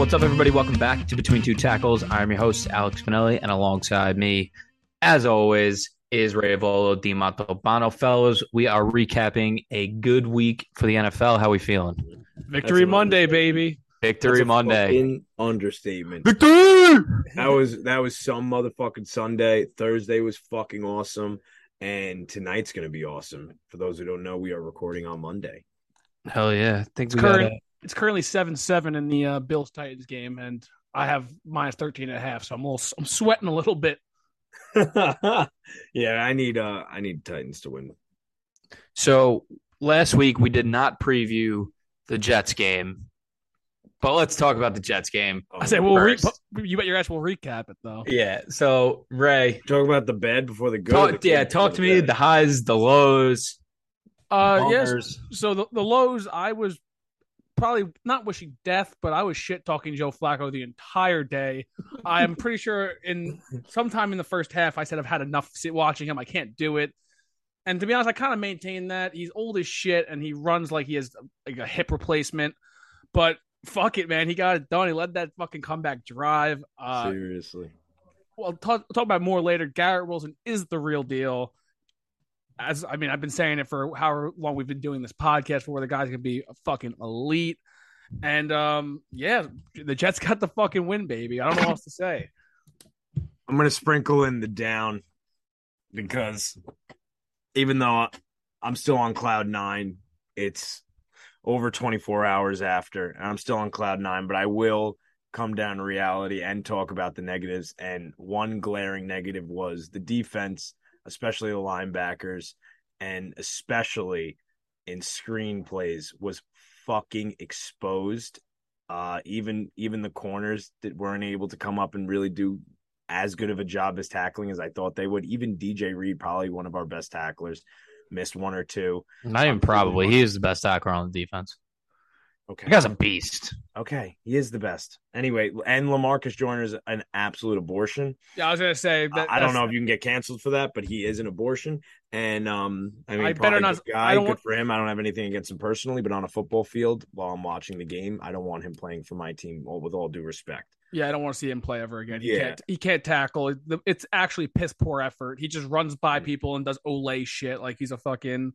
What's up, everybody? Welcome back to Between Two Tackles. I'm your host, Alex Spinelli, and alongside me, as always, is Ray Volo Di Montalbano. Fellows, we are recapping a good week for the NFL. How we feeling? Victory Monday, baby. Victory That's a Monday. understatement. Victory! That was that was some motherfucking Sunday. Thursday was fucking awesome, and tonight's gonna be awesome. For those who don't know, we are recording on Monday. Hell yeah. I think It's we got current. It's currently seven seven in the uh, Bills Titans game, and I have minus 13 and a half, so I'm a little, I'm sweating a little bit. yeah, I need uh I need Titans to win. So last week we did not preview the Jets game, but let's talk about the Jets game. I say, well, re- you bet your ass we'll recap it though. Yeah. So Ray, Talk about the bad before the good. talk, yeah, talk to me bad. the highs, the lows. Uh, yes. So the, the lows, I was probably not wishing death, but I was shit talking Joe Flacco the entire day. I am pretty sure in sometime in the first half, I said I've had enough sit watching him. I can't do it. And to be honest, I kind of maintain that he's old as shit and he runs like he has like a hip replacement. But fuck it, man, he got it done. He led that fucking comeback drive. Uh, Seriously. well, talk, talk about more later. Garrett Wilson is the real deal. As I mean, I've been saying it for however long we've been doing this podcast, for where the guy's gonna be a fucking elite. And um, yeah, the Jets got the fucking win, baby. I don't know what else to say. I'm gonna sprinkle in the down because even though I'm still on cloud nine, it's over 24 hours after, and I'm still on cloud nine. But I will come down to reality and talk about the negatives. And one glaring negative was the defense, especially the linebackers, and especially in screenplays, was fucking exposed. Uh, even even the corners that weren't able to come up and really do as good of a job as tackling as I thought they would. Even DJ Reed, probably one of our best tacklers, missed one or two. Not even probably. He is the best tackler on the defense. Okay. The guy's a beast. Okay. He is the best. Anyway, and Lamarcus Joyner is an absolute abortion. Yeah, I was gonna say I- that. I don't know if you can get canceled for that, but he is an abortion. And um, I mean, I probably better not- good I guy, don't good want- for him. I don't have anything against him personally, but on a football field while I'm watching the game, I don't want him playing for my team. With all due respect. Yeah, I don't want to see him play ever again. He Yeah. can't. He can't tackle. It's actually piss poor effort. He just runs by Mm. people and does Olay shit like he's a fucking.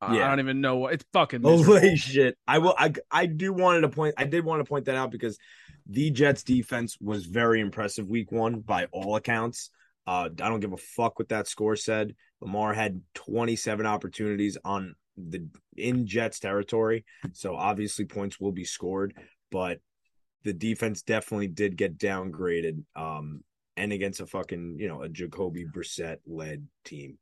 I don't even know what it's fucking. miserable. Holy shit! I will. I I do wanted to point. I did want to point that out because the Jets defense was very impressive week one by all accounts. Uh, I don't give a fuck what that score said. Lamar had 27 opportunities on the in Jets territory, so obviously points will be scored. But the defense definitely did get downgraded. Um, and against a fucking you know a Jacoby Brissett led team.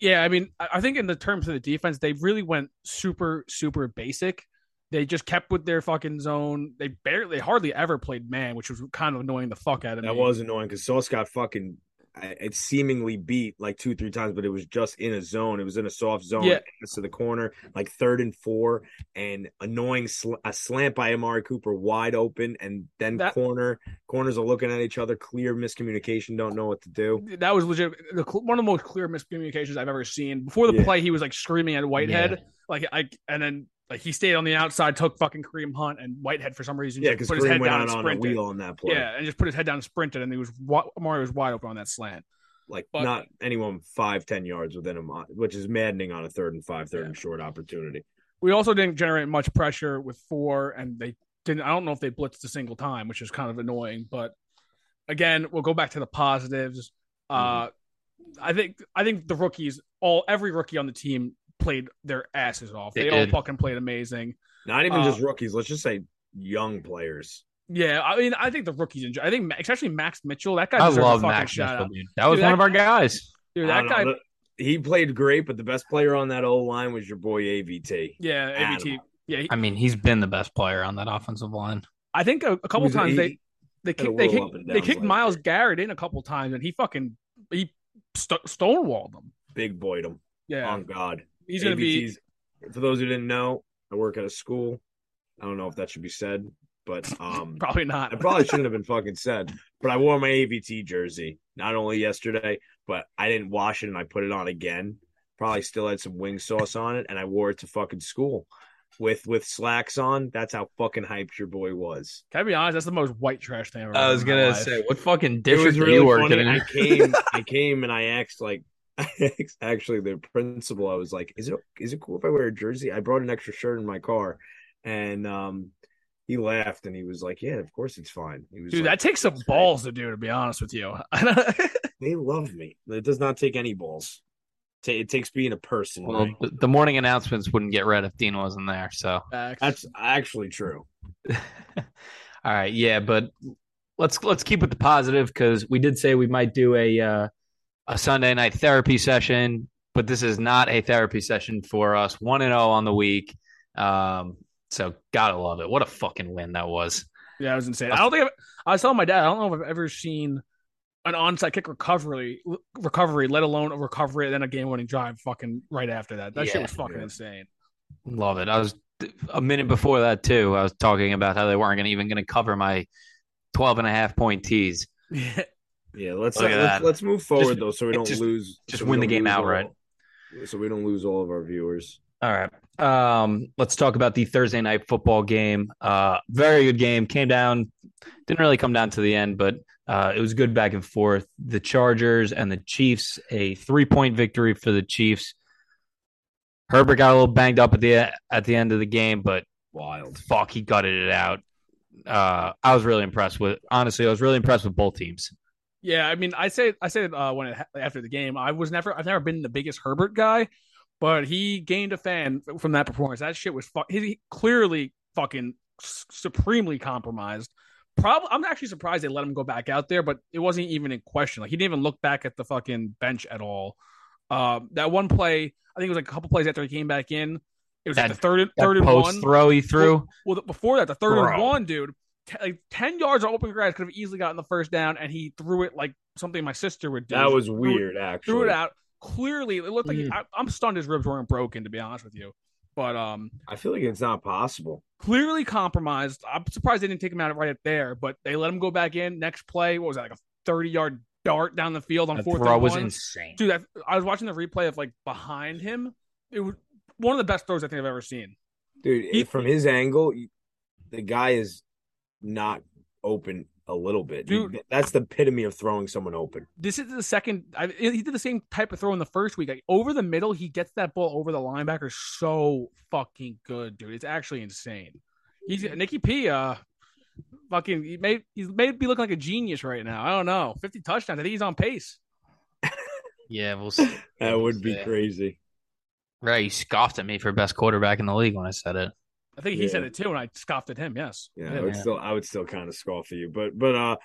Yeah, I mean, I think in the terms of the defense, they really went super, super basic. They just kept with their fucking zone. They barely, they hardly ever played man, which was kind of annoying the fuck out of That me. That was annoying because Sauce got fucking it seemingly beat like two, three times, but it was just in a zone. It was in a soft zone Yeah. to the corner, like third and four, and annoying sl- a slant by Amari Cooper wide open, and then That- corner corners are looking at each other, clear miscommunication, don't know what to do. that was legit. The, one of the most clear miscommunications I've ever seen. Before the Yeah. play, he was like screaming at Whitehead, like, I, and then like he stayed on the outside, took fucking Kareem Hunt, and Whitehead for some reason Yeah, because put his Kareem head went down out and on a wheel on that play. Yeah, and just put his head down and sprinted, and he was Amari was wide open on that slant. like But- not anyone five, ten yards within him, which is maddening on a third and five, third Yeah. and short opportunity. We also didn't generate much pressure with four, and they didn't. I don't know if they blitzed a single time, which is kind of annoying. But again, we'll go back to the positives. Uh, I think I think the rookies, all every rookie on the team played their asses off. They, They all did. fucking played amazing. Not even Uh, just rookies. Let's just say young players. Yeah, I mean, I think the rookies enjoy. I think especially Max Mitchell. That guy I love a Max shout Mitchell, out. dude. That was Dude, one that- of our guys. Dude, that guy. know. He played great, but the best player on that old line was your boy AVT. Yeah, AVT. Yeah, he- I mean, he's been the best player on that offensive line. I think a, a couple Who's- times he- they they kicked they kicked, they kicked last Myles year. Garrett in a couple times, and he fucking he st- stonewalled them. big boyed him. Yeah, On God. He's gonna be. For those who didn't know, I work at a school. I don't know if that should be said, but um, Probably not. it probably shouldn't have been fucking said. But I wore my AVT jersey not only yesterday, but I didn't wash it and I put it on again. Probably still had some wing sauce on it, and I wore it to fucking school. with with slacks on. That's how fucking hyped your boy was. Can I be honest? That's the most white trash thing I've ever I was gonna say, what fucking It district was really you working in? I came, I came, and I asked like, I asked actually the principal. I was like, "Is it is it cool if I wear a jersey?" I brought an extra shirt in my car, and um, he laughed and he was like, "Yeah, of course it's fine." He was Dude, like, that takes some "That's great." balls to do, to be honest with you. They love me. It does not take any balls. Ta- It takes being a person. well, right? the, the morning announcements wouldn't get read if Dean wasn't there. So, Facts. That's actually true. all right, yeah, but let's let's keep with the positive because we did say we might do a uh, a Sunday night therapy session, but this is not a therapy session for us. One and zero on the week, um, so gotta love it. What a fucking win that was. Yeah, it was insane. I don't think I've, I was telling my dad. I don't know if I've ever seen an onside kick recovery, recovery, let alone a recovery and then a game-winning drive. Fucking right after that, that shit was fucking Yeah. insane. Love it. I was a minute before that too. I was talking about how they weren't gonna, even going to cover my 12 and a half point tees. Yeah, let's at let's, let's move forward Just- though, so we don't just- lose. just so win the game outright. all- So we don't lose all of our viewers. All right. Um, let's talk about the Thursday night football game. Uh, very good game. Came down, didn't really come down to the end, but uh, it was good back and forth. The Chargers and the Chiefs, a three point victory for the Chiefs. Herbert got a little banged up at the at the end of the game, but Wild. fuck, he gutted it out. Uh, I was really impressed with. Honestly, I was really impressed with both teams. Yeah. I mean, I say, I said uh, when it, after the game, I was never, I've never been the biggest Herbert guy, but he gained a fan from that performance. That shit was fuck. He clearly fucking supremely compromised. Probably, I'm actually surprised they let him go back out there, but it wasn't even in question. Like he didn't even look back at the fucking bench at all. Uh, that one play, I think it was like a couple plays after he came back in. It was like That- the third, That third and post one. throw he threw. Well, the- before that, the third and one, dude, t- like ten yards of open grass could have easily gotten the first down, and he threw it like something my sister would do. That was Threw it- weird, actually. Threw it out. Clearly, it looked like he- Mm. I, I'm stunned his ribs weren't broken. To be honest with you, but um, I feel like it's not possible. clearly compromised. I'm surprised they didn't take him out right there, but they let him go back in. Next play, what was that? Like a 30 yard dart down the field on That fourth throw and was one. insane. Dude, that, I was watching the replay of like behind him. It was one of the best throws I think I've ever seen. Dude, He- from his angle, the guy is not open a little bit. Dude. That's the epitome of throwing someone open. this is the second. I, he did the same type of throw in the first week. Like over the middle, he gets that ball over the linebacker so fucking good, dude. It's actually insane. He's Nicky P. Uh, fucking, he may he's may be looking like a genius right now. I don't know. Fifty touchdowns. I think he's on pace. Yeah, we'll see. That would be Yeah. crazy. Right, he scoffed at me for best quarterback in the league when I said it. I think he Yeah. said it too, and I scoffed at him. Yes. Yeah, I Yeah. would still I would still kind of scoff at you. But but uh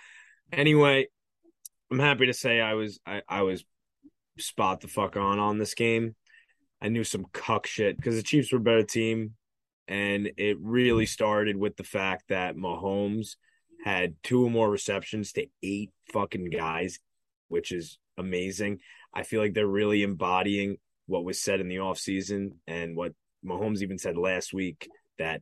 anyway, I'm happy to say I was I, I was spot the fuck on on this game. I knew some cuck shit because the Chiefs were a better team. And it really started with the fact that Mahomes had two or more receptions to eight fucking guys, which is amazing. I feel like they're really embodying what was said in the offseason and what Mahomes even said last week that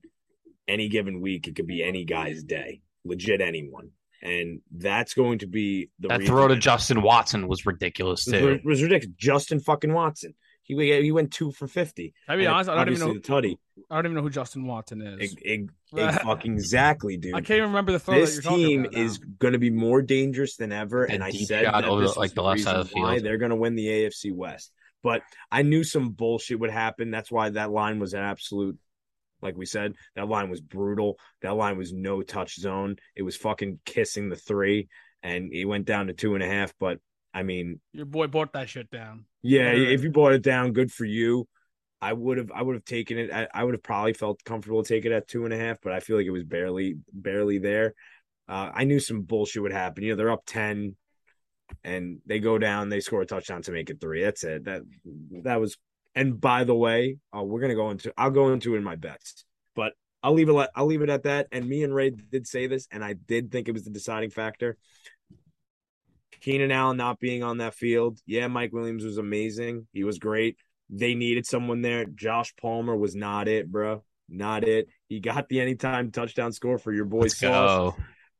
any given week it could be any guy's day, legit anyone. And that's going to be the That throw to Justin Watson was ridiculous it was, too. it was ridiculous. Justin fucking Watson. He he went two for fifty. I be And honest, I don't even know. the tutty. I don't even know who Justin Watson is. Eg- eg- eg- fucking exactly, dude. I can't even remember the throw that this you're team about is going to be more dangerous than ever, The and I said shot that over, this like, was the left side of reason the why field. they're going to win the AFC West. But I knew some bullshit would happen. That's why that line was an absolute. Like we said, that line was brutal. That line was no touch zone. It was fucking kissing the three, and it went down to two and a half. But I mean, Your boy bought that shit down. yeah, Yeah. if you brought it down, good for you. I would have, I would have taken it. I, I would have probably felt comfortable to take it at two and a half, but I feel like it was barely, barely there. Uh, I knew some bullshit would happen. You know, they're up ten, and they go down, they score a touchdown to make it three. That's it. That that was. And by the way, uh, we're gonna go into. I'll go into it in my bets, but I'll leave it. At, I'll leave it at that. And me and Ray did say this, and I did think it was the deciding factor. Keenan Allen not being on that field. Yeah, Mike Williams was amazing. He was great. They needed someone there. Josh Palmer was not it, bro. Not it. He got the anytime touchdown score for your boy Sauce,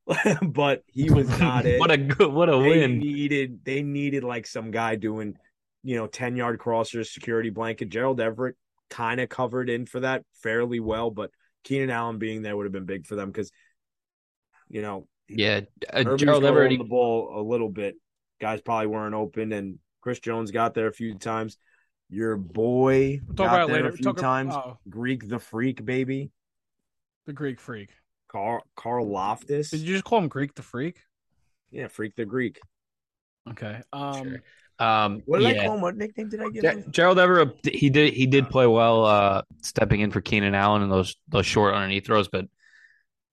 but he was not it. what a good, what a they win. needed they needed like some guy doing, you know, 10 yard crossers, security blanket. Gerald Everett kind of covered in for that fairly well, but Keenan Allen being there would have been big for them because, you know, Yeah, uh, Gerald Everett. the ball a little bit. Guys probably weren't open, and Chris Jones got there a few times. Your boy We'll talk got about it there later. a few Talk about- times. oh, Greek the freak, baby. the Greek freak. Carl Carl Loftus. Did you just call him Greek the freak? Yeah, freak the Greek. Okay. Um, Sure. Um, What did I call him? What nickname did I give Ge- him? Gerald Everett, he did he did play well, uh, stepping in for Keenan Allen in those those short underneath throws, but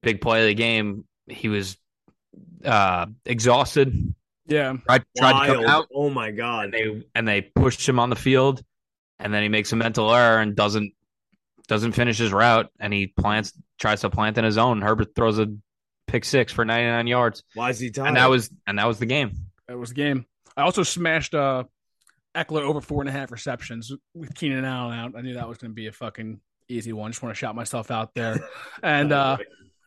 big play of the game, he was uh, exhausted. yeah. Tried, tried to come out, Oh my god. and they and they pushed him on the field, and then he makes a mental error and doesn't doesn't finish his route, and he plants tries to plant in his own. Herbert throws a pick six for ninety nine yards, Why is he tired? and that was and that was the game. That was the game. I also smashed uh Ekeler over four and a half receptions with Keenan Allen out. I knew that was going to be a fucking easy one. Just want to shout myself out there. And uh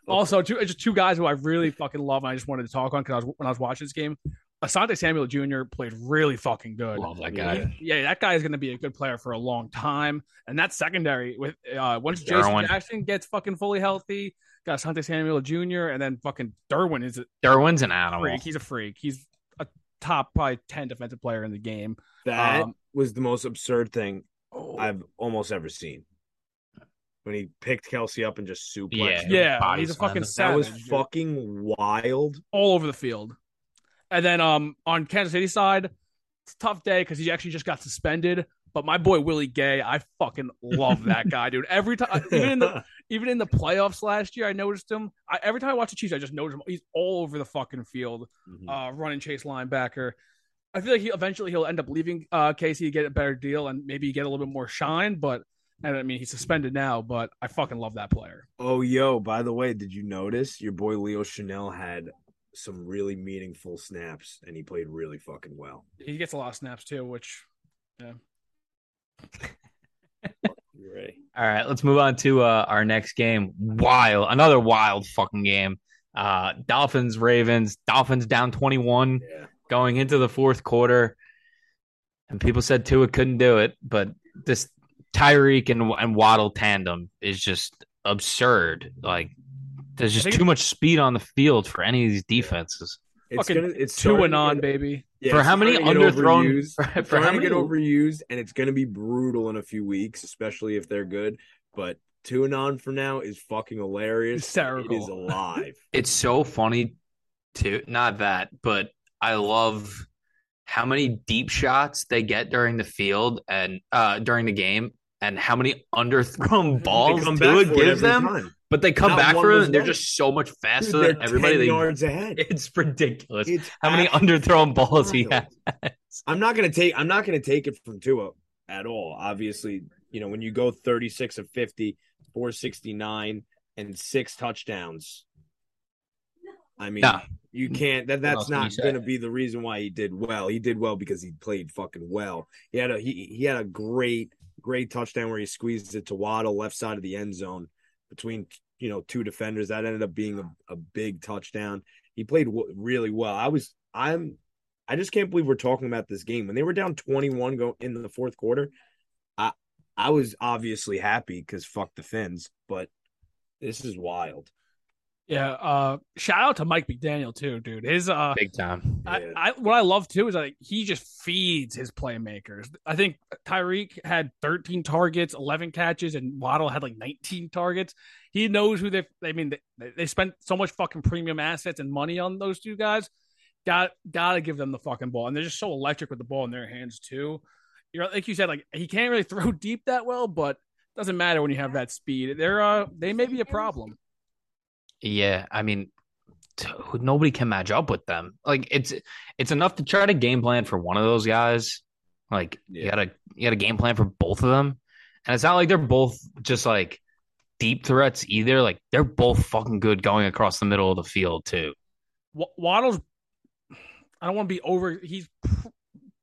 also, two just two guys who I really fucking love. And I just wanted to talk on because I was when I was watching this game. Asante Samuel Jr. played really fucking good. Love that Yeah. guy. Yeah, that guy is going to be a good player for a long time. And that secondary with uh once J.C. Derwin. Jackson gets fucking fully healthy, got Asante Samuel Jr. and then fucking Derwin is a Derwin's an animal. freak. He's a freak. He's a top probably ten defensive player in the game. that Um, was the most absurd thing oh, I've almost ever seen. When he picked Kelce up and just suplexed Yeah. him. yeah, he's a fucking That That was fucking wild. all over the field. And then um on Kansas City side, it's a tough day because he actually just got suspended. But my boy Willie Gay, I fucking love that guy, dude. Every time, even in the even in the playoffs last year, I noticed him. I, every time I watch the Chiefs, I just notice him. He's all over the fucking field, Mhm. uh, running chase linebacker. I feel like he eventually he'll end up leaving uh, KC to get a better deal and maybe get a little bit more shine. But and I mean, he's suspended now, but I fucking love that player. Oh, yo, by the way, did you notice your boy Leo Chenal had some really meaningful snaps and he played really fucking well? He gets a lot of snaps too, which You're right. All right, let's move on to uh, our next game. Wild, another wild fucking game. Uh, Dolphins, Ravens. Dolphins down 21 Yeah. going into the fourth quarter. And people said Tua couldn't do it, but this Tyreek and, and Waddle tandem is just absurd. Like, there's just too much speed on the field for any of these defenses. It's Fucking gonna it's two starting and on, baby. Yeah, for how many starting to underthrown? overused. For, for how to many? get overused, and it's going to be brutal in a few weeks, especially if they're good. But two and on for now is fucking hilarious. Hysterical. It is alive. It's so funny too. Not that, but I love how many deep shots they get during the field and uh during the game, and how many underthrown balls come Tua back for it gives them. time. But they come Not back for was and they're just so much faster Dude, than everybody. 10 They, yards ahead. it's ridiculous. It's how many underthrown balls he has. I'm not gonna take. I'm not gonna take it from Tua at all. Obviously, you know when you go 36 of 50, 469, and six touchdowns. I mean, No. you can't. That that's not gonna be the reason why he did well. He did well because he played fucking well. He had a he he had a great great touchdown where he squeezed it to Waddle left side of the end zone between you know two defenders. That ended up being a, a big touchdown. He played w- really well. I was I'm I just can't believe we're talking about this game when they were down 21 go in the fourth quarter. I I was obviously happy because fuck the Finns, but this is wild. Yeah. Uh, shout out to Mike McDaniel too, dude. His uh, Big time. I, Yeah. I what I love too is like he just feeds his playmakers. I think Tyreek had 13 targets, 11 catches, and Waddle had like 19 targets. He knows who they. I mean, they, they spent so much fucking premium assets and money on those two guys. Got gotta give them the fucking ball, and they're just so electric with the ball in their hands too. You're like you said, like he can't really throw deep that well, but doesn't matter when you have that speed. They're uh they may be a problem. Yeah, I mean, t- nobody can match up with them. Like it's it's enough to try to game plan for one of those guys. Like you gotta you gotta game plan for both of them, and it's not like they're both just like deep threats either. Like they're both fucking good going across the middle of the field too. Wa- Waddle's. I don't want to be over. He's pr-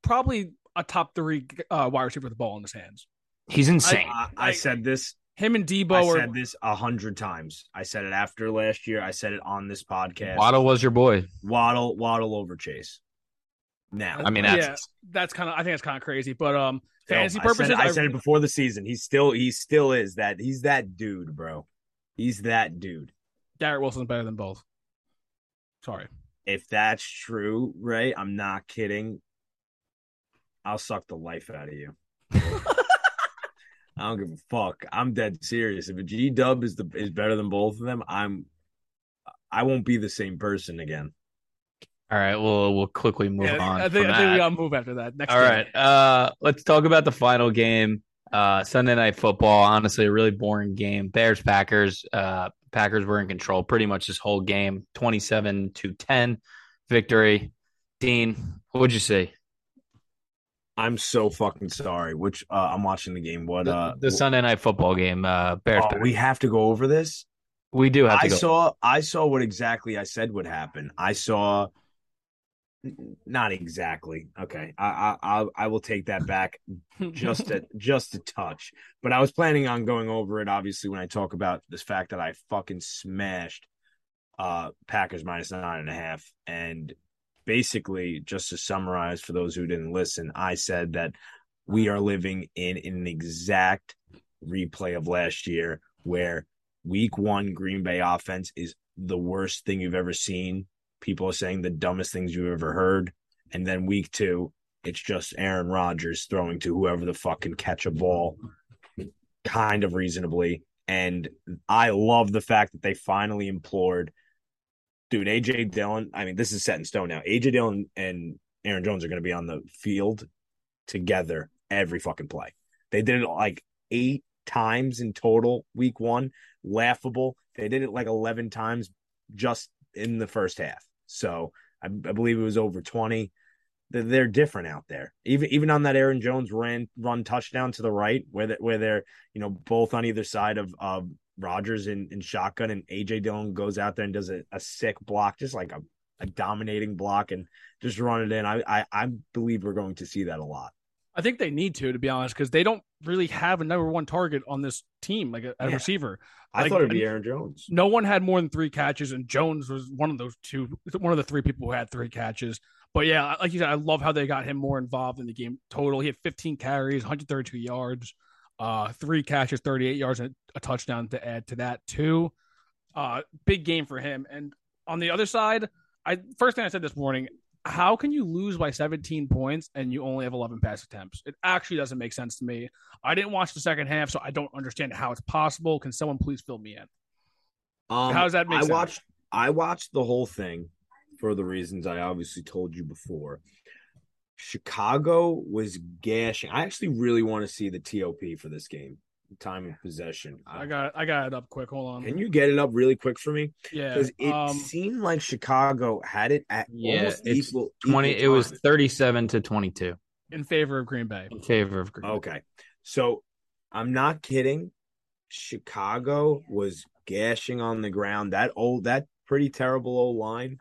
probably a top three uh, wide receiver with the ball in his hands. He's insane. I, I I- said this. Him and Deebo I are. said this a hundred times. I said it after last year. I said it on this podcast. Waddle was your boy. Waddle, Waddle over Chase. now. I mean, that's yeah, that's kind of. I think that's kind of crazy, but um, Still, fantasy I purposes, said, I I- said it before the season. He's still he still is that he's that dude, bro. He's that dude. Garrett Wilson's better than both. Sorry. If that's true, right? I'm not kidding. I'll suck the life out of you. I don't give a fuck. I'm dead serious. If a G Dub is the is better than both of them, I'm I won't be the same person again. all right. We'll we'll quickly move Yeah, on. I think from I think we that. gotta move after that. Next. All game. right. Uh, let's talk about the final game. Uh, Sunday night football. Honestly, a really boring game. Bears Packers. Uh, Packers were in control pretty much this whole game. Twenty-seven to ten victory. Dean, what'd you see? I'm so fucking sorry. Which uh, I'm watching the game. What The, uh the Sunday night football game. Uh, Bears. oh, we have to go over this? we do have to I go. saw I saw what exactly I said would happen. I saw not exactly. Okay. I I I will take that back just a just a touch. But I was planning on going over it obviously when I talk about this fact that I fucking smashed uh Packers minus nine and a half. And basically, just to summarize for those who didn't listen, I said that we are living in an exact replay of last year where week one Green Bay offense is the worst thing you've ever seen. People are saying the dumbest things you've ever heard. And then week two, it's just Aaron Rodgers throwing to whoever the fuck can catch a ball kind of reasonably. And I love the fact that they finally implored dude, AJ Dillon. I mean, this is set in stone now. AJ Dillon and Aaron Jones are going to be on the field together every fucking play. They did it like eight times in total week one. Laughable. They did it like 11 times just in the first half. So I, I believe it was over 20. They're, different out there. Even even on that Aaron Jones ran run touchdown to the right, where they, where they're you know both on either side of of Rodgers in, in shotgun, and AJ Dillon goes out there and does a, a sick block, just like a, a dominating block, and just run it in. I, I I believe we're going to see that a lot. I think they need to, to be honest, because they don't really have a number one target on this team, like a, a Yeah. receiver. I thought it'd be Aaron Jones. No one had more than three catches, and Jones was one of those two, one of the three people who had three catches. But yeah, like you said, I love how they got him more involved in the game total. He had 15 carries, 132 yards, uh, three catches, 38 yards, and a touchdown to add to that too. Uh, big game for him. And on the other side, I first thing I said this morning, how can you lose by 17 points and you only have 11 pass attempts? It actually doesn't make sense to me. I didn't watch the second half, so I don't understand how it's possible. Can someone please fill me in? Um, How does that make I sense? watched I watched the whole thing for the reasons I obviously told you before. Chicago was gashing. I actually really want to see the TOP for this game. Time of possession. I got I got it up quick. Hold on. Can you get it up really quick for me? Yeah. Because it Um, seemed like Chicago had it at Yeah, almost it's equal. Twenty. equal It was thirty-seven to twenty-two in favor of Green Bay. in favor of Green. Bay. Okay. So I'm not kidding. Chicago was gashing on the ground. That old that pretty terrible old line,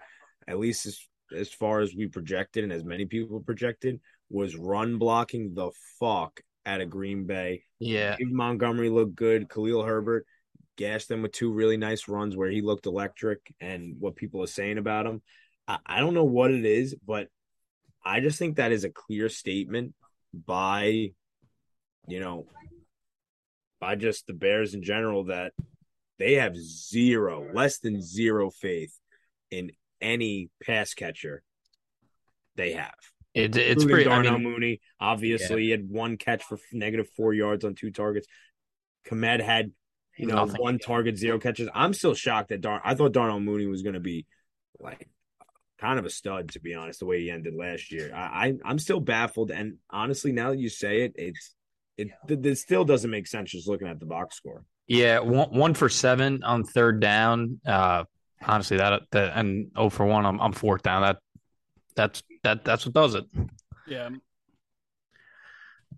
at least as as far as we projected and as many people projected, was run blocking the fuck out of Green Bay. Yeah, Montgomery looked good. Khalil Herbert gashed them with two really nice runs where he looked electric and what people are saying about him. I, I don't know what it is, but I just think that is a clear statement by, you know, by just the Bears in general that they have zero, less than zero faith in any pass catcher they have. it, it's Including pretty. I Darnell mean, Mooney, obviously, he had one catch for negative four yards on two targets. Kmet had, you know, Nothing. one target, zero catches. I'm still shocked that Dar. I thought Darnell Mooney was going to be like kind of a stud, to be honest, the way he ended last year. I, I I'm still baffled, and honestly, now that you say it, it's it it still doesn't make sense just looking at the box score. yeah, one, one for seven on third down. Uh, honestly, that that and oh for one, I'm I'm fourth down. That that's that that's what does it. Yeah.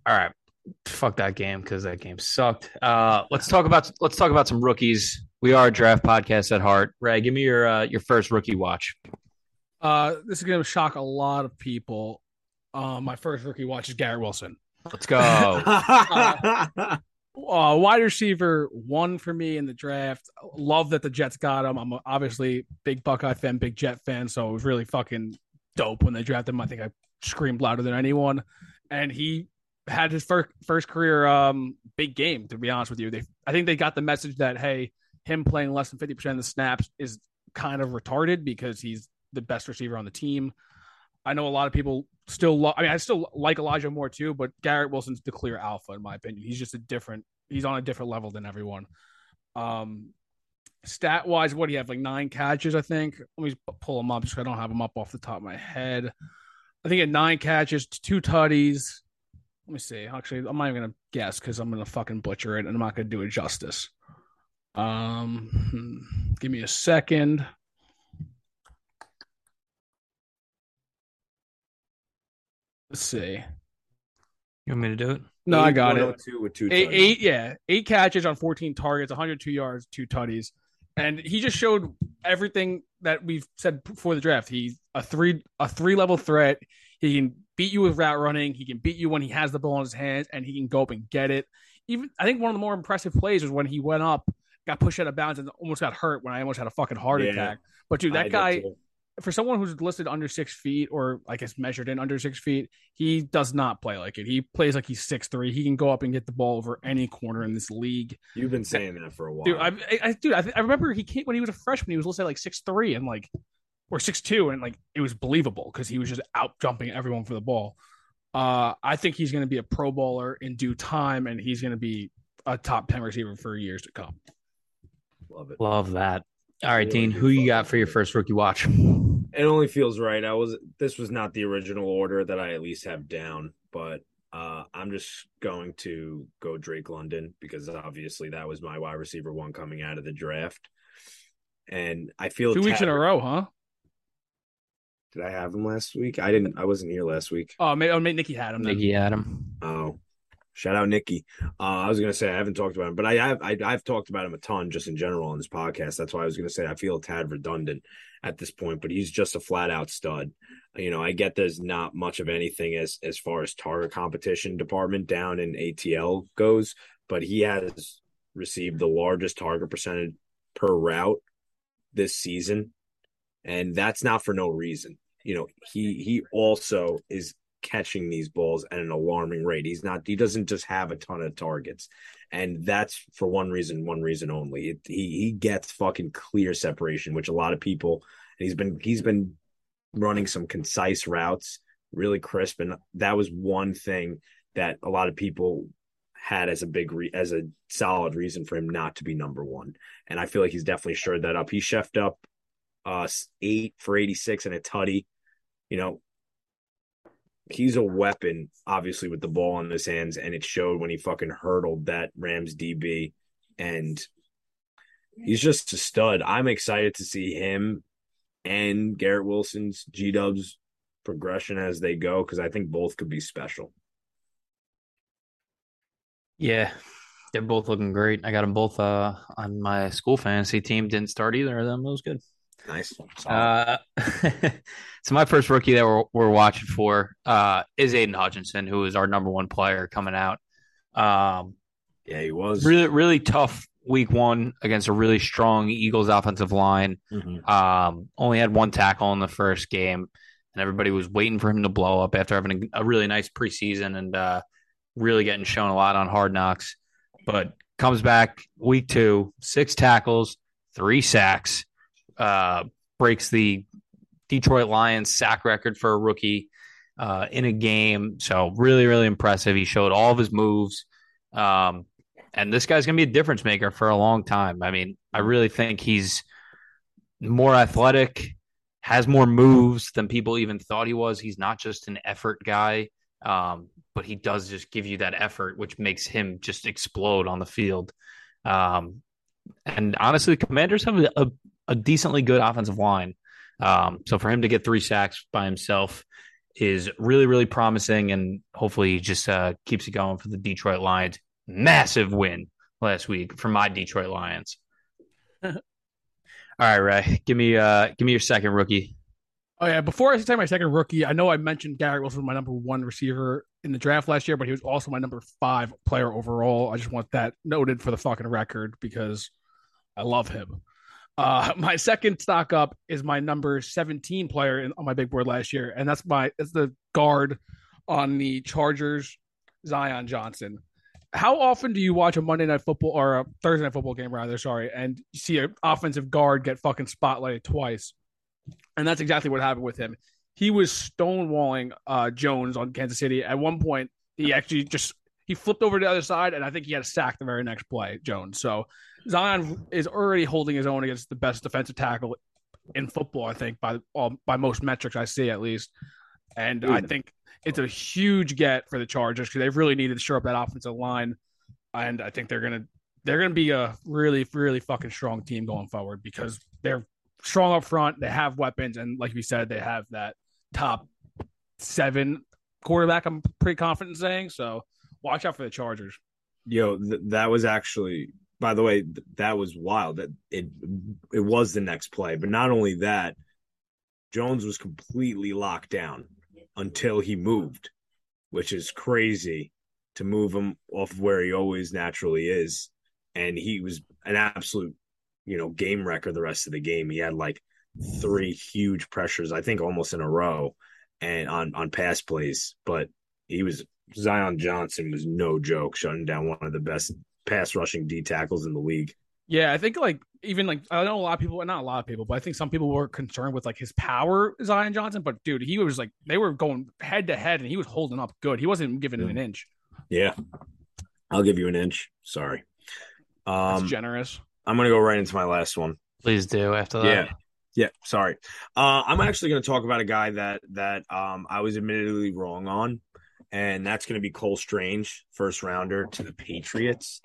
All right, fuck that game because that game sucked. Uh, let's talk about let's talk about some rookies. We are a draft podcast at heart. Ray, give me your uh, your first rookie watch. Uh, this is going to shock a lot of people. Uh, my first rookie watch is Garrett Wilson. Let's go. Uh, wide receiver one for me in the draft. Love that the Jets got him. I'm obviously big Buckeye fan, big Jet fan, so it was really fucking dope when they drafted him. I think I screamed louder than anyone, and he had his first first career um, big game. To be honest with you, they I think they got the message that hey, him playing less than fifty percent of the snaps is kind of retarded because he's the best receiver on the team. I know a lot of people still. Lo- I mean, I still like Elijah Moore too, but Garrett Wilson's the clear alpha in my opinion. He's just a different. He's on a different level than everyone. Um, stat wise, what do you have? Like nine catches, I think. Let me pull them up because I don't have them up off the top of my head. I think at nine catches, two tutties. Let me see. Actually, I'm not even gonna guess because I'm gonna fucking butcher it and I'm not gonna do it justice. Um, hmm, give me a second. Let's see. You want me to do it? No, I got it. 102 with two Eight, yeah, eight catches on 14 targets, 102 yards, two tutties, and he just showed everything that we've said before the draft. He's a three a three level threat. He can beat you with route running. He can beat you when he has the ball in his hands, and he can go up and get it. Even I think one of the more impressive plays was when he went up, got pushed out of bounds, and almost got hurt when I almost had a fucking heart Yeah. attack. But dude, that did guy too. For someone who's listed under six feet or I guess measured in under six feet, he does not play like it. He plays like he's six three. He can go up and get the ball over any corner in this league. You've been saying that for a while. Dude, I, I, I dude, I, I remember he came when he was a freshman. He was listed at like six three and like or six two, and like it was believable because he was just out jumping everyone for the ball. Uh, I think he's going to be a Pro Bowler in due time, and he's going to be a top ten receiver for years to come. Love it. Love that. All right, Dean, who you got for your first rookie watch? It only feels right. I was this was not the original order that I at least have down, but uh I'm just going to go Drake London because obviously that was my wide receiver one coming out of the draft. And I feel Two weeks in a row, huh? Did I have him last week? I didn't. I wasn't here last week. Oh, maybe, oh, maybe Nicky had him. Then. Nicky Adam. Oh, shout out Nicky. Uh, I was gonna say I haven't talked about him, but I have. I, I've talked about him a ton just in general on this podcast. That's why I was gonna say I feel a tad redundant at this point, but he's just a flat out stud. You know, I get there's not much of anything as as far as target competition department down in ATL goes, but he has received the largest target percentage per route this season, and that's not for no reason. You know, he he also is catching these balls at an alarming rate. He's not he doesn't just have a ton of targets. And that's for one reason, one reason only. It, he he gets fucking clear separation, which a lot of people and he's been he's been running some concise routes, really crisp and that was one thing that a lot of people had as a big re- as a solid reason for him not to be number 1. And I feel like he's definitely shored that up. He chefed up uh 8 for 86 and a tutty. You know, he's a weapon, obviously, with the ball in his hands, and it showed when he fucking hurdled that Rams DB. And he's just a stud. I'm excited to see him and Garrett Wilson's G Dubs progression as they go because I think both could be special. Yeah, they're both looking great. I got them both uh, on my school fantasy team. Didn't start either of them. It was good. Nice. Uh, so my first rookie that we're, we're watching for uh, is Aidan Hutchinson, who is our number one player coming out. Um, yeah, he was. really, really tough week one against a really strong Eagles offensive line. Mhm. Um, only had one tackle in the first game, and everybody was waiting for him to blow up after having a, a really nice preseason and uh, really getting shown a lot on Hard Knocks. But comes back week two, six tackles, three sacks, uh, breaks the Detroit Lions sack record for a rookie uh, in a game. So really, really impressive. He showed all of his moves. Um, and this guy's going to be a difference maker for a long time. I mean, I really think he's more athletic, has more moves than people even thought he was. He's not just an effort guy, um, but he does just give you that effort, which makes him just explode on the field. Um, and honestly, the Commanders have a, a, a decently good offensive line. Um, so for him to get three sacks by himself is really, really promising, and hopefully he just uh, keeps it going for the Detroit Lions. Massive win last week for my Detroit Lions. All right, Ray, give me uh, give me your second rookie. Oh yeah, before I say my second rookie, I know I mentioned Garrett Wilson my number one receiver in the draft last year, but he was also my number five player overall. I just want that noted for the fucking record because I love him. Uh, my second stock up is my number 17 player in, on my big board last year, and that's my that's the guard on the Chargers, Zion Johnson. How often do you watch a Monday night football or a Thursday night football game rather, sorry, and see an offensive guard get fucking spotlighted twice? And that's exactly what happened with him. He was stonewalling uh, Jones on Kansas City. At one point, he actually just he flipped over to the other side, and I think he had a sack the very next play, Jones. So Zion is already holding his own against the best defensive tackle in football, I think, by all, by most metrics I see at least. And I think it's a huge get for the Chargers because they really needed to shore up that offensive line, and I think they're gonna they're gonna be a really really fucking strong team going forward because they're strong up front. They have weapons, and like we said, they have that top seven quarterback. I'm pretty confident in saying so. Watch out for the Chargers. Yo, th- that was actually by the way, that was wild. That it it was the next play, but not only that, Jones was completely locked down until he moved, which is crazy to move him off of where he always naturally is, and he was an absolute, you know, game wrecker the rest of the game. He had like three huge pressures, I think, almost in a row, and on on pass plays, but he was Zion Johnson was no joke, shutting down one of the best pass rushing D tackles in the league. Yeah, I think like even like I know a lot of people, not a lot of people, but I think some people were concerned with like his power, Zion Johnson. But dude, he was like they were going head to head, and he was holding up good. He wasn't giving an inch. Yeah, I'll give you an inch. Sorry, That's um, generous. I'm gonna go right into my last one. Please do after that. Yeah. Yeah, sorry. Uh, I'm actually going to talk about a guy that that um, I was admittedly wrong on, and that's going to be Cole Strange, first rounder to the Patriots.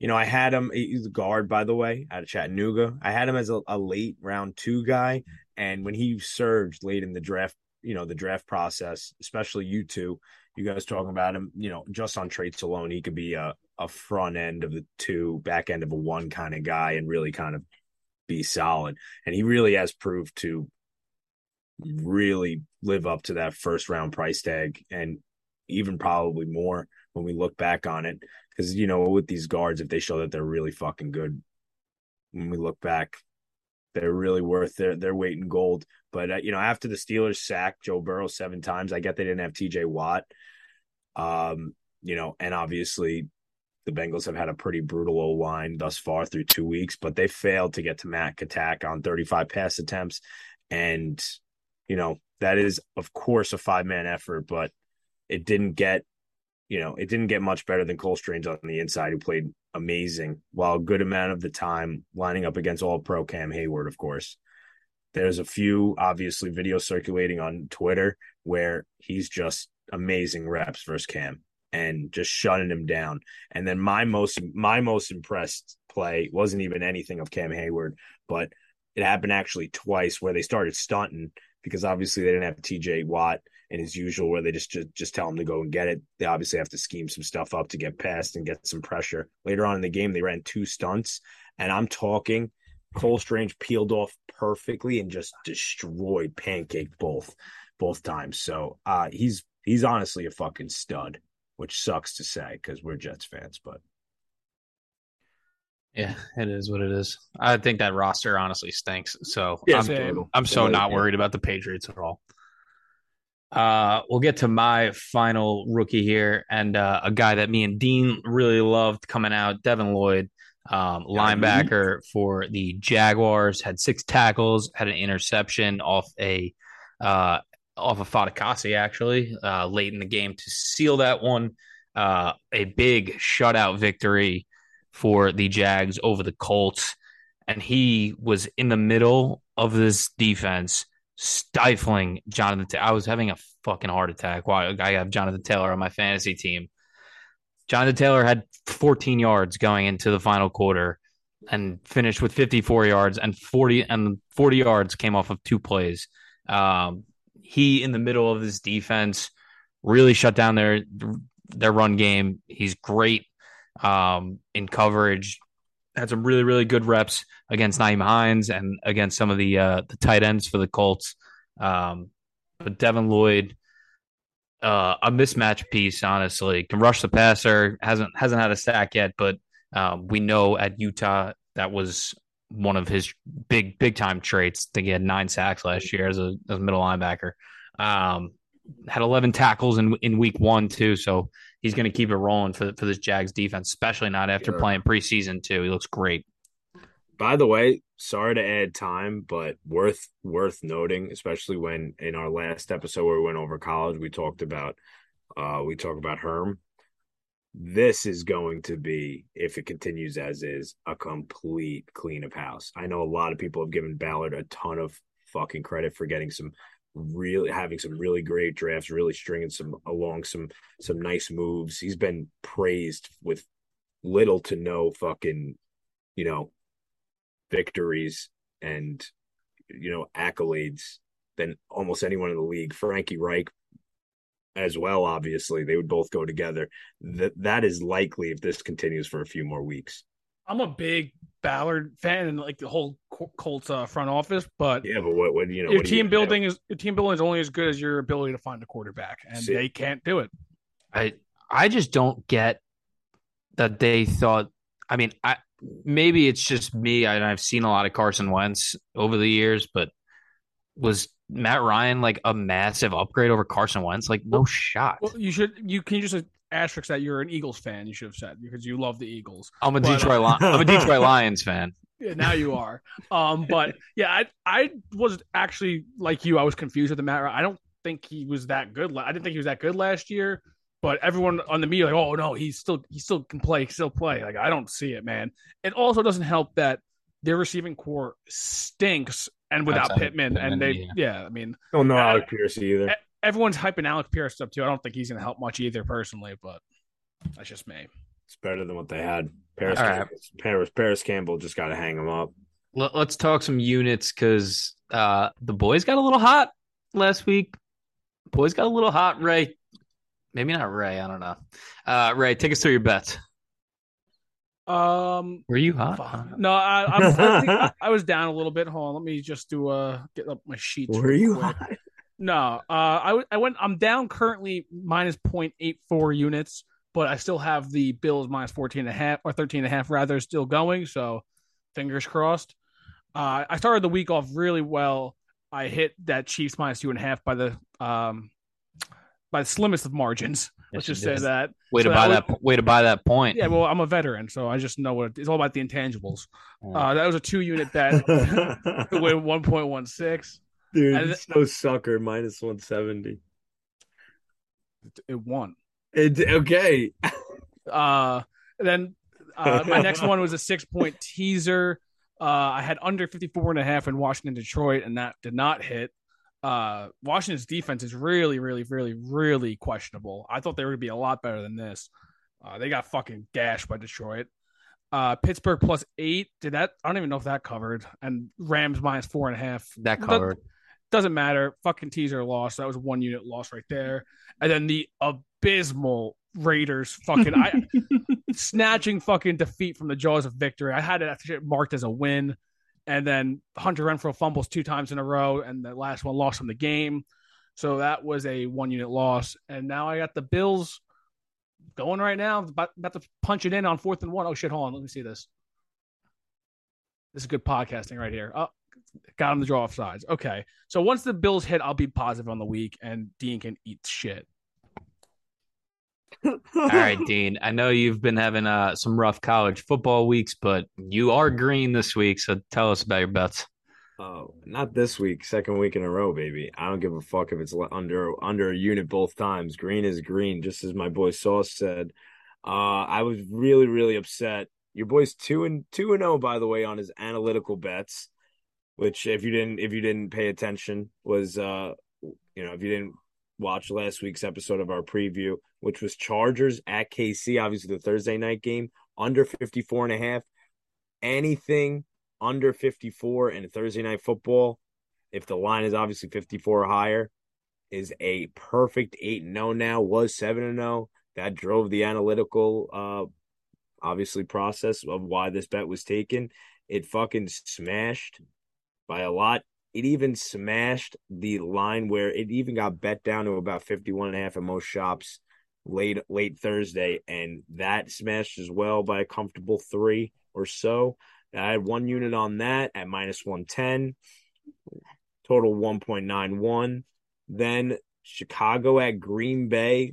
You know, I had him. He's a guard, by the way, out of Chattanooga. I had him as a, a late round two guy, and when he surged late in the draft, you know, the draft process, especially you two, you guys talking about him. You know, just on traits alone, he could be a a front end of the two, back end of a one kind of guy, and really kind of be solid. And he really has proved to really live up to that first round price tag and even probably more when we look back on it. Because, you know, with these guards, if they show that they're really fucking good, when we look back, they're really worth their, their weight in gold. But, uh, you know, after the Steelers sacked Joe Burrow seven times, I get they didn't have TJ Watt. Um, you know, and obviously the Bengals have had a pretty brutal O line thus far through two weeks, but they failed to get to Matt Attack on 35 pass attempts. And, you know, that is, of course, a five man effort, but it didn't get, you know, it didn't get much better than Cole Strange on the inside, who played amazing while a good amount of the time lining up against all pro Cam Heyward, of course. There's a few, obviously, videos circulating on Twitter where he's just amazing reps versus Cam and just shutting him down. And then my most my most impressed play wasn't even anything of Cam Heyward, but it happened actually twice where they started stunting because obviously they didn't have TJ Watt and his usual where they just, just just tell him to go and get it. They obviously have to scheme some stuff up to get past and get some pressure. Later on in the game, they ran two stunts, and I'm talking Cole Strange peeled off perfectly and just destroyed pancake both both times. So uh, he's he's honestly a fucking stud which sucks to say because we're Jets fans, but Yeah, it is what it is. I think that roster honestly stinks. So Yeah, I'm. I'm so Yeah, not yeah. worried about the Patriots at all. Uh, we'll get to my final rookie here, and uh, a guy that me and Dean really loved coming out, Devin Lloyd, um, linebacker for the Jaguars, had six tackles, had an interception off a uh, off of Fatakasi actually uh, late in the game to seal that one. Uh, a big shutout victory for the Jags over the Colts, and he was in the middle of this defense stifling Jonathan. Ta- I was having a fucking heart attack. Why I have Jonathan Taylor on my fantasy team. Jonathan Taylor had 14 yards going into the final quarter and finished with 54 yards and 40 and 40 yards came off of two plays. Um, he in the middle of this defense really shut down their their run game. He's great um, in coverage. Had some really really good reps against Nyheim Hines and against some of the uh, the tight ends for the Colts. Um, but Devin Lloyd, uh, a mismatch piece, honestly, can rush the passer. hasn't hasn't had a sack yet, but um, we know at Utah that was one of his big big time traits. I think he had nine sacks last year as a, as a middle linebacker. Um, had 11 tackles in in week one too, so he's going to keep it rolling for for this Jags defense, especially not after Sure. playing preseason too. He looks great. By the way, sorry to add time, but worth worth noting, especially when in our last episode where we went over college, we talked about uh we talked about Herm. This is going to be, if it continues as is, a complete clean of house. I know a lot of people have given Ballard a ton of fucking credit for getting some really having some really great drafts, really stringing some along some some nice moves. He's been praised with little to no fucking, you know, victories and you know accolades than almost anyone in the league. Frankie Reich as well, obviously. They would both go together. That that is likely if this continues for a few more weeks. I'm a big Ballard fan and like the whole Colts uh, front office, but Yeah, but what what you know your what do you team do? building is your team building is only as good as your ability to find a quarterback, and See. they can't do it. I I just don't get that they thought. I mean, I maybe it's just me. I, I've seen a lot of Carson Wentz over the years, but was Matt Ryan like a massive upgrade over Carson Wentz? Like, no shot. Well, you should you can just asterisk that you're an Eagles fan. You should have said because you love the Eagles. I'm a but- Detroit. Li- I'm a Detroit Lions fan. Yeah, now you are. Um, but yeah, I I was actually like you. I was confused with the matter. I don't think he was that good. la- I didn't think he was that good last year. But everyone on the media like, oh no, he's still he still can play, he still play. Like I don't see it, man. It also doesn't help that their receiving corps stinks, and without Outside Pittman, Pittman, and they yeah. yeah, I mean Don't know Uh, Alec Pierce either. Everyone's hyping Alec Pierce up too. I don't think he's going to help much either, personally. But that's just me. It's better than what they had. Parris All right. Campbell, Parris, Parris Campbell just got to hang him up. Let, us talk some units because uh, the boys got a little hot last week. Boys got a little hot. Ray, maybe not Ray. I don't know. Uh, Ray, take us through your bets. Um, Were you hot? Fuck. No, I, I'm, I, think I, I was down a little bit. Hold on, let me just do uh get up my sheets. Were you quick. hot? No, uh, I w- I went. I'm down currently minus 0.84 units, but I still have the Bills minus 14 and a half or 13 and a half rather still going. So, fingers crossed. Uh, I started the week off really well. I hit that Chiefs minus two and a half by the um by the slimmest of margins. Let's just say did. that. Way So to buy that that. Way to buy that point. Yeah, well, I'm a veteran, so I just know what it, it's all about the intangibles. Yeah. Uh, that was a two unit bet. win 1.16. Dude, And- it's so sucker minus 170. It won. It, okay. Uh, then uh, my next one was a six point teaser. Uh, I had under 54 and a half in Washington, Detroit, and that did not hit. Uh, Washington's defense is really, really, really, really questionable. I thought they were going to be a lot better than this. Uh, they got fucking gashed by Detroit. Uh, Pittsburgh plus eight. Did that? I don't even know if that covered. And Rams minus four and a half. that That- covered. Doesn't matter. Fucking teaser loss. That was one unit loss right there. And then the abysmal Raiders fucking I snatching fucking defeat from the jaws of victory. I had it actually marked as a win. And then Hunter Renfrow fumbles two times in a row, and the last one lost him the game. So that was a one unit loss. And now I got the Bills going right now. About, about to punch it in on fourth and one. Oh shit, hold on. Let me see this. This is good podcasting right here. Oh, got him to draw off sides. Okay. So once the Bills hit, I'll be positive on the week, and Dean can eat shit. All right, Dean. I know you've been having uh, some rough college football weeks, but you are green this week. So tell us about your bets. Oh, not this week. Second week in a row, baby. I don't give a fuck if it's under under a unit both times. Green is green, just as my boy Sauce said. Uh, I was really really upset. Your boy's two and two and zero, by the way, on his analytical bets. Which, if you didn't if you didn't pay attention, was uh, you know, if you didn't watch last week's episode of our preview, which was Chargers at KC, obviously the Thursday night game, under 54 and a half. Anything under 54 in Thursday night football, if the line is obviously 54 or higher, is a perfect 8 0 now, was 7 0. That drove the analytical uh obviously process of why this bet was taken. It fucking smashed by a lot. It even smashed the line where it even got bet down to about 51 and a half in most shops late late Thursday and that smashed as well by a comfortable 3 or so. I had one unit on that at minus 110, total 1.91. Then Chicago at Green Bay.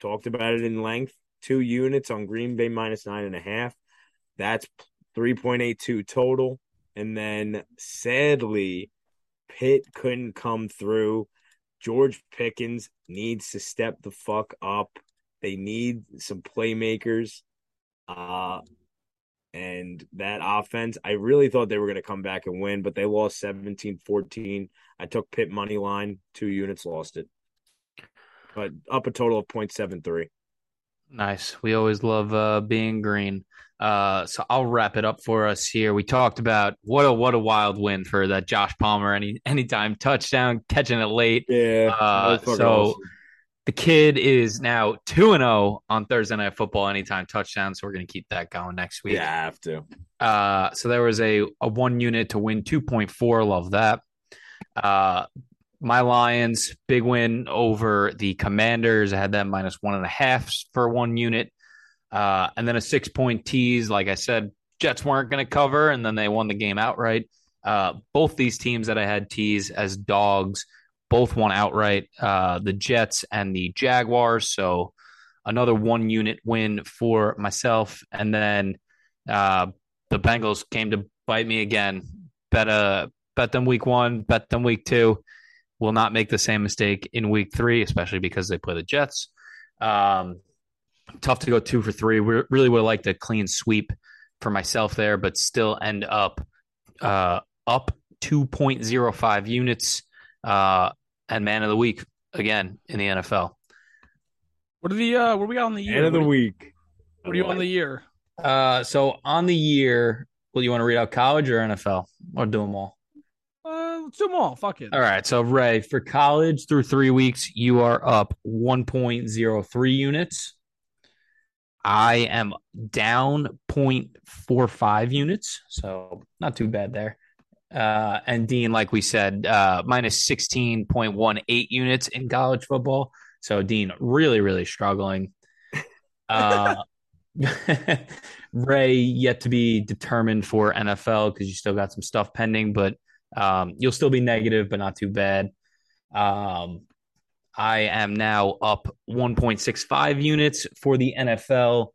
Talked about it in length. Two units on Green Bay minus nine and a half. That's 3.82 total. And then sadly, Pitt couldn't come through. George Pickens needs to step the fuck up. They need some playmakers. Uh and that offense, I really thought they were going to come back and win, but they lost 17 14. I took Pitt money line, two units, lost it. But up a total of 0.73. Nice. We always love uh, being green. Uh, so I'll wrap it up for us here. We talked about what a what a wild win for that Josh Palmer any anytime touchdown catching it late. Yeah. Uh, so awesome. the kid is now two and zero oh on Thursday Night Football anytime touchdown. So we're gonna keep that going next week. Yeah, I have to. Uh, so there was a a one unit to win two point four. Love that. Uh, my Lions, big win over the Commanders. I had them minus one and a half for one unit. Uh, and then a six point tease. Like I said, Jets weren't going to cover, and then they won the game outright. Uh, both these teams that I had tease as dogs both won outright. Uh, the Jets and the Jaguars. So another one unit win for myself. And then uh, the Bengals came to bite me again. Bet a bet them week one, bet them week two. Will not make the same mistake in week three, especially because they play the Jets. Um, tough to go two for three. We really would like to clean sweep for myself there, but still end up uh, up 2.05 units uh, and man of the week again in the NFL. What are the uh, what are we got on the year? Man of the week. What are you on the year? Uh, so on the year, well, you want to read out college or NFL or do them all? Uh, let's do them all. Fuck it. All right. So Ray, for college through three weeks, you are up 1.03 units. I am down 0.45 units, so not too bad there. Uh, and Dean, like we said, uh, minus 16.18 units in college football. So Dean really, really struggling. Uh, Ray yet to be determined for NFL because you still got some stuff pending, but um, you'll still be negative, but not too bad. Um, I am now up 1.65 units for the NFL.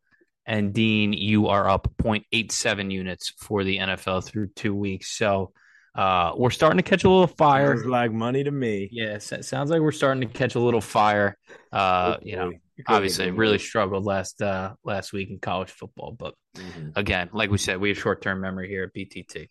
And Dean, you are up 0.87 units for the NFL through two weeks. So uh, we're starting to catch a little fire. Sounds like money to me. Yes, it sounds like we're starting to catch a little fire. Uh, you know, obviously really struggled last uh, last week in college football, but mm-hmm. again, like we said, we have short term memory here at BTT.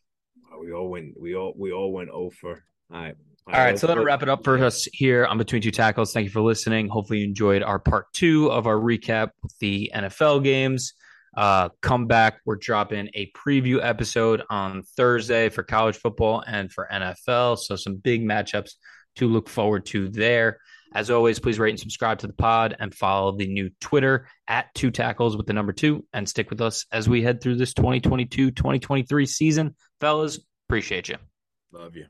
We all went. We all we all went over. All right. All right, so that'll wrap it up for us here on Between Two Tackles. Thank you for listening. Hopefully, you enjoyed our part two of our recap with the NFL games. Uh, come back. We're dropping a preview episode on Thursday for college football and for NFL. So, some big matchups to look forward to there. As always, please rate and subscribe to the pod and follow the new Twitter at two tackles with the number two and stick with us as we head through this 2022 2023 season. Fellas, appreciate you. Love you.